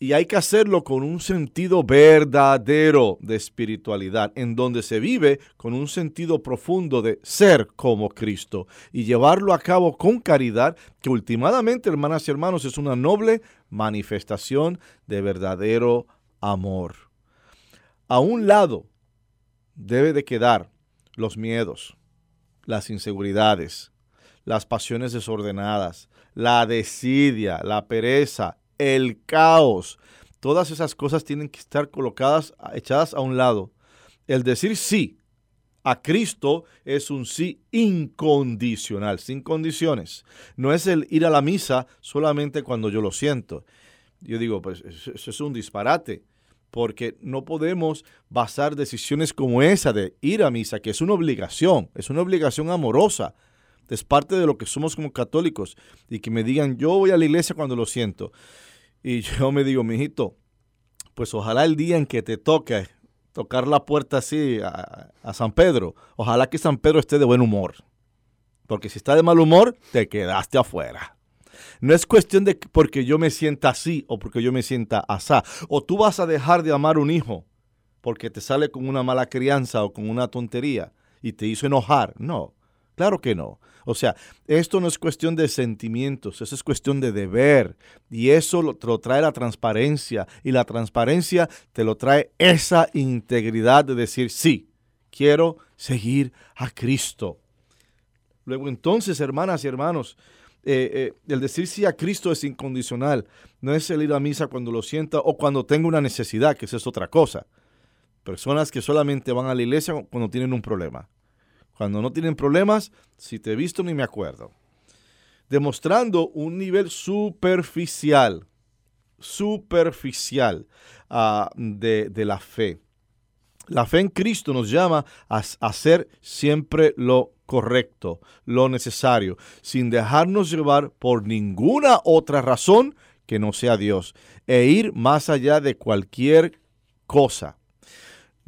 y hay que hacerlo con un sentido verdadero de espiritualidad, en donde se vive con un sentido profundo de ser como Cristo y llevarlo a cabo con caridad, que últimamente, hermanas y hermanos, es una noble manifestación de verdadero amor. A un lado debe de quedar los miedos, las inseguridades, las pasiones desordenadas, la desidia, la pereza, el caos. Todas esas cosas tienen que estar colocadas, echadas a un lado. El decir sí a Cristo es un sí incondicional, sin condiciones. No es el ir a la misa solamente cuando yo lo siento. Yo digo, pues eso es un disparate, porque no podemos basar decisiones como esa de ir a misa, que es una obligación, es una obligación amorosa. Es parte de lo que somos como católicos. Y que me digan, yo voy a la iglesia cuando lo siento. Y *laughs* yo me digo, mijito, pues ojalá el día en que te toque tocar la puerta así a, San Pedro, ojalá que San Pedro esté de buen humor. Porque si está de mal humor, te quedaste afuera. No es cuestión de porque yo me sienta así o porque yo me sienta asá. O tú vas a dejar de amar un hijo porque te sale con una mala crianza o con una tontería y te hizo enojar. No, claro que no. O sea, esto no es cuestión de sentimientos, eso es cuestión de deber. Y eso lo, te lo trae la transparencia. Y la transparencia te lo trae esa integridad de decir, sí, quiero seguir a Cristo. Luego entonces, hermanas y hermanos, eh, eh, el decir sí a Cristo es incondicional. No es el ir a misa cuando lo sienta o cuando tengo una necesidad, que eso es otra cosa. Personas que solamente van a la iglesia cuando tienen un problema. Cuando no tienen problemas, si te he visto ni me acuerdo. Demostrando un nivel superficial, superficial uh, de, de, la fe. La fe en Cristo nos llama a hacer siempre lo correcto, lo necesario, sin dejarnos llevar por ninguna otra razón que no sea Dios, e ir más allá de cualquier cosa.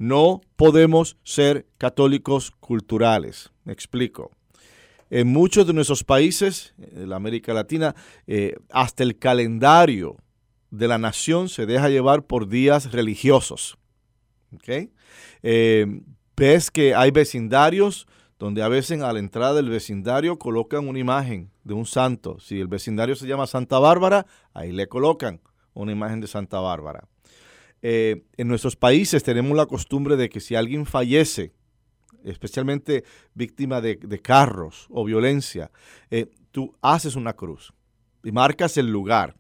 No podemos ser católicos culturales. Me explico. En muchos de nuestros países, en la América Latina, eh, hasta el calendario de la nación se deja llevar por días religiosos. Eh, ves que hay vecindarios donde a veces a la entrada del vecindario colocan una imagen de un santo. Si el vecindario se llama Santa Bárbara, ahí le colocan una imagen de Santa Bárbara. Eh, en nuestros países tenemos la costumbre de que si alguien fallece, especialmente víctima de, carros o violencia, eh, tú haces una cruz y marcas el lugar.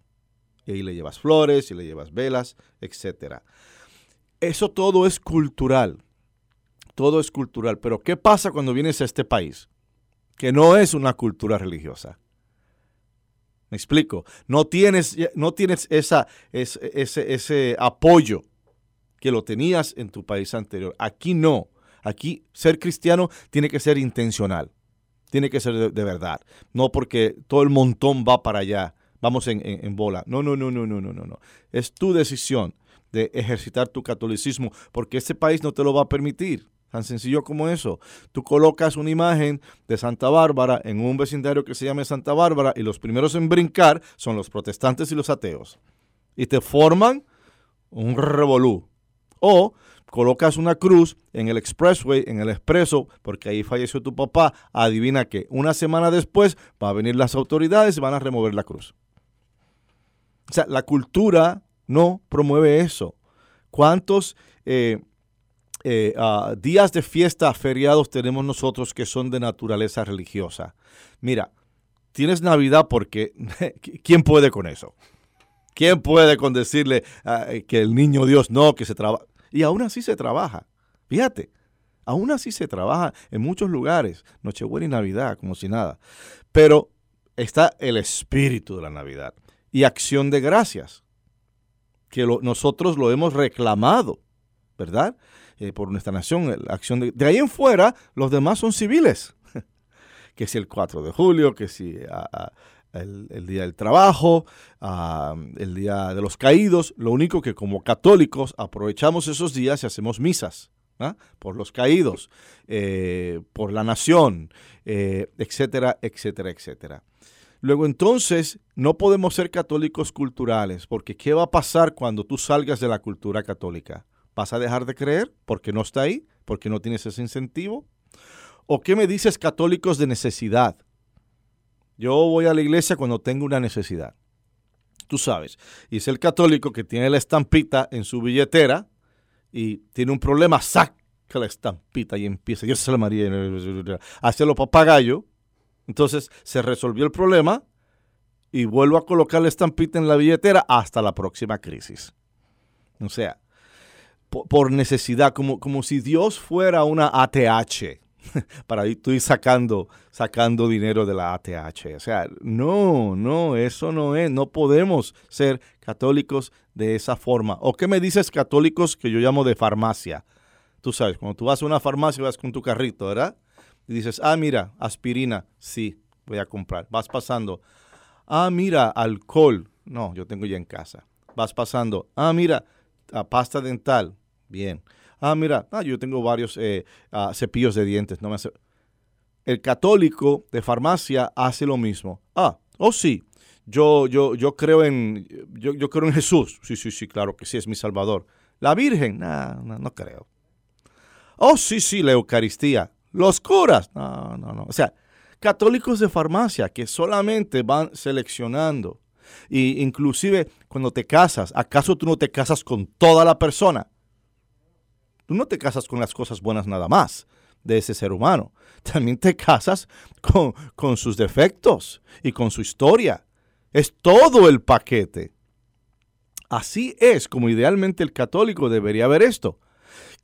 Y ahí le llevas flores y le llevas velas, etc. Eso todo es cultural. Todo es cultural. Pero ¿qué pasa cuando vienes a este país? Que no es una cultura religiosa. Me explico. No tienes, no tienes esa, ese, ese, apoyo que lo tenías en tu país anterior. Aquí no. Aquí ser cristiano tiene que ser intencional. Tiene que ser de, verdad. No porque todo el montón va para allá. Vamos en, en, bola. No, no, no, no, no, no, no. Es tu decisión de ejercitar tu catolicismo porque este país no te lo va a permitir. Tan sencillo como eso. Tú colocas una imagen de Santa Bárbara en un vecindario que se llame Santa Bárbara y los primeros en brincar son los protestantes y los ateos. Y te forman un revolú. O colocas una cruz en el expressway, en el expreso, porque ahí falleció tu papá. Adivina que una semana después va a venir las autoridades y van a remover la cruz. O sea, la cultura no promueve eso. ¿Cuántos... Eh, eh, ah, días de fiesta, feriados tenemos nosotros que son de naturaleza religiosa. Mira, tienes Navidad porque *laughs* ¿quién puede con eso? ¿Quién puede con decirle ah, que el niño Dios no, que se trabaja? Y aún así se trabaja. Fíjate, aún así se trabaja en muchos lugares, Nochebuena y Navidad, como si nada. Pero está el espíritu de la Navidad y acción de gracias, que nosotros lo hemos reclamado, ¿verdad? Eh, por nuestra nación, la acción de, de ahí en fuera, los demás son civiles. *laughs* que si el 4 de julio, que si el, Día del Trabajo, el Día de los Caídos. Lo único que como católicos aprovechamos esos días y hacemos misas. por los caídos, eh, por la nación, eh, etcétera, etcétera, etcétera. Luego entonces no podemos ser católicos culturales, porque ¿qué va a pasar cuando tú salgas de la cultura católica? ¿Vas a dejar de creer porque no está ahí? ¿Porque no tienes ese incentivo? ¿O qué me dices católicos de necesidad? Yo voy a la iglesia cuando tengo una necesidad. Tú sabes. Y es el católico que tiene la estampita en su billetera y tiene un problema, saca la estampita y empieza, Dios se la María, hace lo papagayo. Entonces se resolvió el problema y vuelvo a colocar la estampita en la billetera hasta la próxima crisis. O sea, por, necesidad, como, como si Dios fuera una ATH. *laughs* para ir, sacando, sacando dinero de la ATH. O sea, no, no, eso no es. No podemos ser católicos de esa forma. ¿O qué me dices católicos que yo llamo de farmacia? Tú sabes, cuando tú vas a una farmacia vas con tu carrito, ¿verdad? Y dices, ah, mira, aspirina, sí, voy a comprar. Vas pasando, ah, mira, alcohol. No, yo tengo ya en casa. Vas pasando, ah, mira, pasta dental. Bien ah, mira, ah, yo tengo varios eh, ah, cepillos de dientes. No me El católico de farmacia hace lo mismo. Ah, oh sí, yo, yo, yo creo en, yo, yo creo en Jesús. Sí, sí, sí, claro que sí, es mi Salvador. La Virgen, no, no creo. Oh, sí, sí, la Eucaristía. Los curas, no, no, no. O sea, católicos de farmacia que solamente van seleccionando. Y inclusive cuando te casas, ¿acaso tú no te casas con toda la persona? Tú no te casas con las cosas buenas nada más de ese ser humano. *laughs* También te casas con, con sus defectos y con su historia. Es todo el paquete. Así es como idealmente el católico debería ver esto.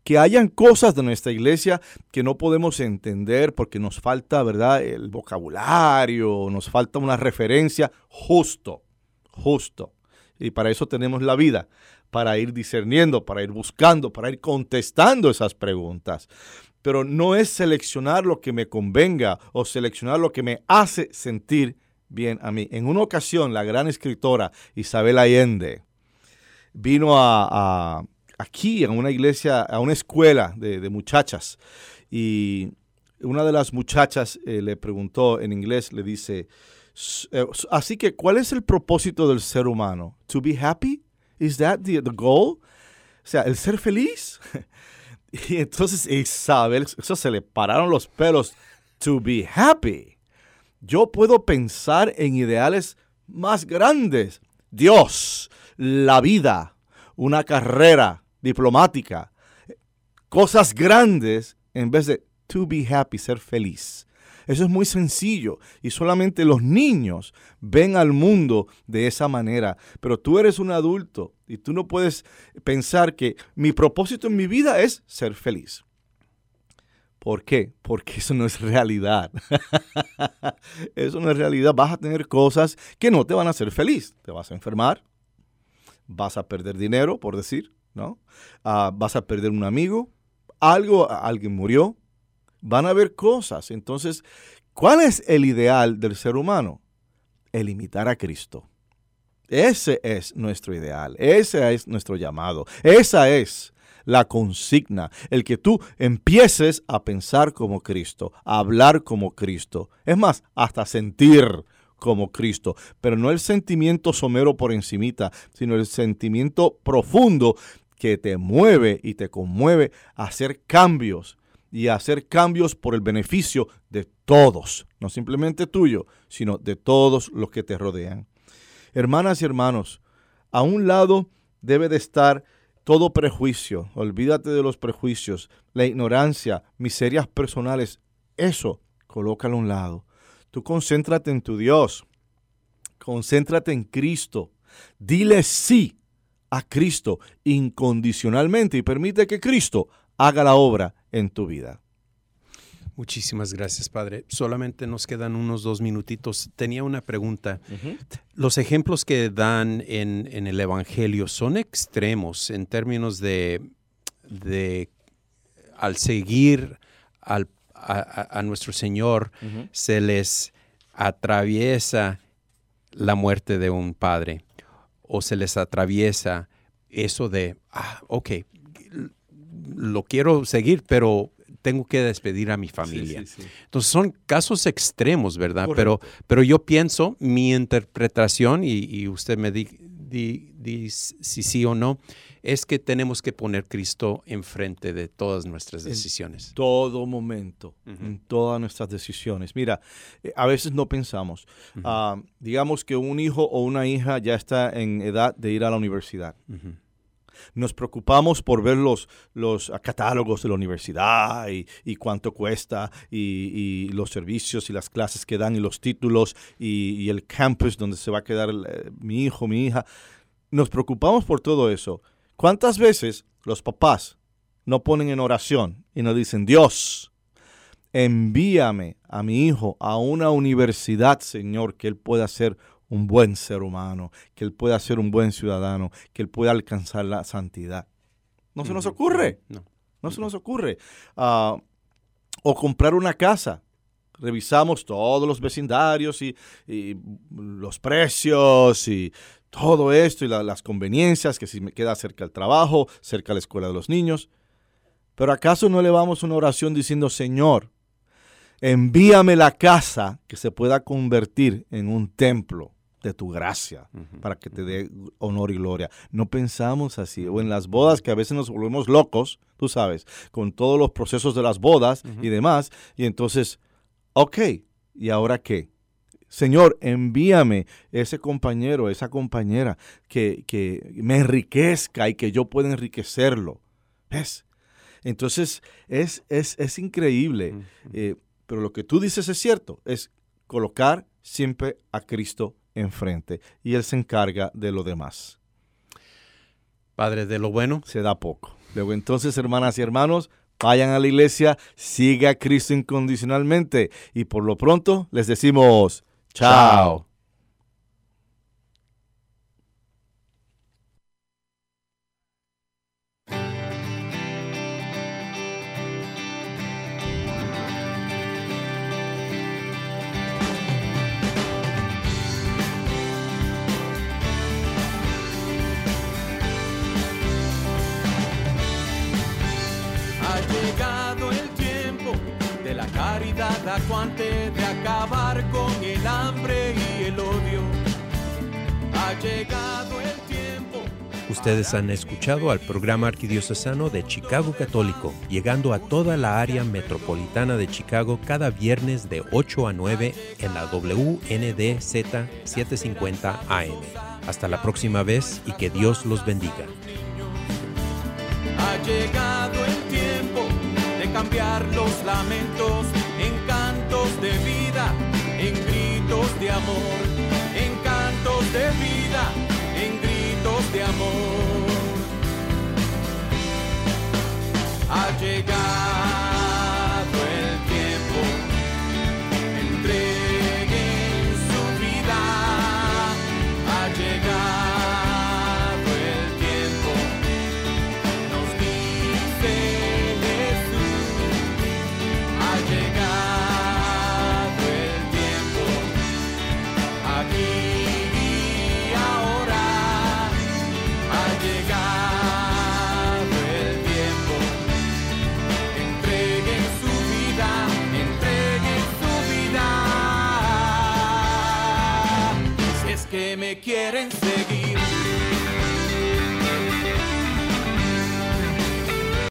Que hayan cosas de nuestra iglesia que no podemos entender porque nos falta, ¿verdad?, el vocabulario, nos falta una referencia justo, justo. Y para eso tenemos la vida para ir discerniendo, para ir buscando, para ir contestando esas preguntas. Pero no es seleccionar lo que me convenga o seleccionar lo que me hace sentir bien a mí. En una ocasión, la gran escritora Isabel Allende vino a, aquí a una iglesia, a una escuela de, muchachas y una de las muchachas eh, le preguntó en inglés, le dice, eh, así que, ¿cuál es el propósito del ser humano? ¿To be happy? ¿Is that the, goal? O sea, el ser feliz. *laughs* y entonces Isabel, eso se le pararon los pelos. To be happy. Yo puedo pensar en ideales más grandes. Dios, la vida, una carrera diplomática, cosas grandes en vez de to be happy, ser feliz. Eso es muy sencillo y solamente los niños ven al mundo de esa manera. Pero tú eres un adulto y tú no puedes pensar que mi propósito en mi vida es ser feliz. ¿Por qué? Porque eso no es realidad. *laughs* eso no es realidad. Vas a tener cosas que no te van a hacer feliz. Te vas a enfermar, vas a perder dinero, por decir, ¿no? Ah, vas a perder un amigo, algo, alguien murió, van a haber cosas. Entonces, ¿cuál es el ideal del ser humano? El imitar a Cristo. Ese es nuestro ideal, ese es nuestro llamado, esa es la consigna, el que tú empieces a pensar como Cristo, a hablar como Cristo, es más, hasta sentir como Cristo, pero no el sentimiento somero por encimita, sino el sentimiento profundo que te mueve y te conmueve a hacer cambios y hacer cambios por el beneficio de todos, no simplemente tuyo, sino de todos los que te rodean. Hermanas y hermanos, a un lado debe de estar todo prejuicio, olvídate de los prejuicios, la ignorancia, miserias personales, eso colócalo a un lado. Tú concéntrate en tu Dios, concéntrate en Cristo, dile sí a Cristo incondicionalmente y permite que Cristo haga la obra en tu vida. Muchísimas gracias, Padre. Solamente nos quedan unos dos minutitos. Tenía una pregunta. Los ejemplos que dan en, el Evangelio son extremos en términos de, al seguir al, a, nuestro Señor se les atraviesa la muerte de un padre o se les atraviesa eso de, ah, ok, lo quiero seguir, pero tengo que despedir a mi familia. Entonces son casos extremos, ¿verdad? Pero, pero yo pienso, mi interpretación, y, usted me dice si sí o no, es que tenemos que poner Cristo enfrente de todas nuestras decisiones. En todo momento, en todas nuestras decisiones. Mira, eh, a veces no pensamos. Ah, digamos que un hijo o una hija ya está en edad de ir a la universidad nos preocupamos por ver los, los catálogos de la universidad y, cuánto cuesta y, los servicios y las clases que dan y los títulos y, el campus donde se va a quedar eh, mi hijo, mi hija. Nos preocupamos por todo eso. ¿Cuántas veces los papás no ponen en oración y nos dicen, Dios, envíame a mi hijo a una universidad, Señor, que él pueda ser un buen ser humano, que él pueda ser un buen ciudadano, que él pueda alcanzar la santidad. No se nos ocurre. No, no se nos ocurre. Ah, o comprar una casa. Revisamos todos los vecindarios y, los precios y todo esto y las conveniencias, que si me queda cerca del trabajo, cerca de la escuela de los niños. Pero ¿acaso no elevamos una oración diciendo, Señor, envíame la casa que se pueda convertir en un templo de tu gracia, para que te dé honor y gloria. No pensamos así. O en las bodas que a veces nos volvemos locos, tú sabes, con todos los procesos de las bodas y demás. Y entonces, ok, ¿y ahora qué? Señor, envíame ese compañero, esa compañera que, que me enriquezca y que yo pueda enriquecerlo. ¿Ves? Entonces, es, es, es increíble. Eh, pero lo que tú dices es cierto, es colocar siempre a Cristo enfrente y Él se encarga de lo demás. Padre, de lo bueno se da poco. Luego entonces, hermanas y hermanos, vayan a la iglesia, siga a Cristo incondicionalmente y por lo pronto les decimos, chao. De acabar con el hambre y el odio. Ha llegado el tiempo. Ustedes han escuchado al programa arquidiocesano de Chicago Católico, llegando a toda la área metropolitana de Chicago cada viernes de 8 a 9 en la WNDZ 750 AM. Hasta la próxima vez y que Dios los bendiga. Ha llegado el tiempo de cambiar los lamentos de vida, en gritos de amor, en cantos de vida, en gritos de amor. Al llegar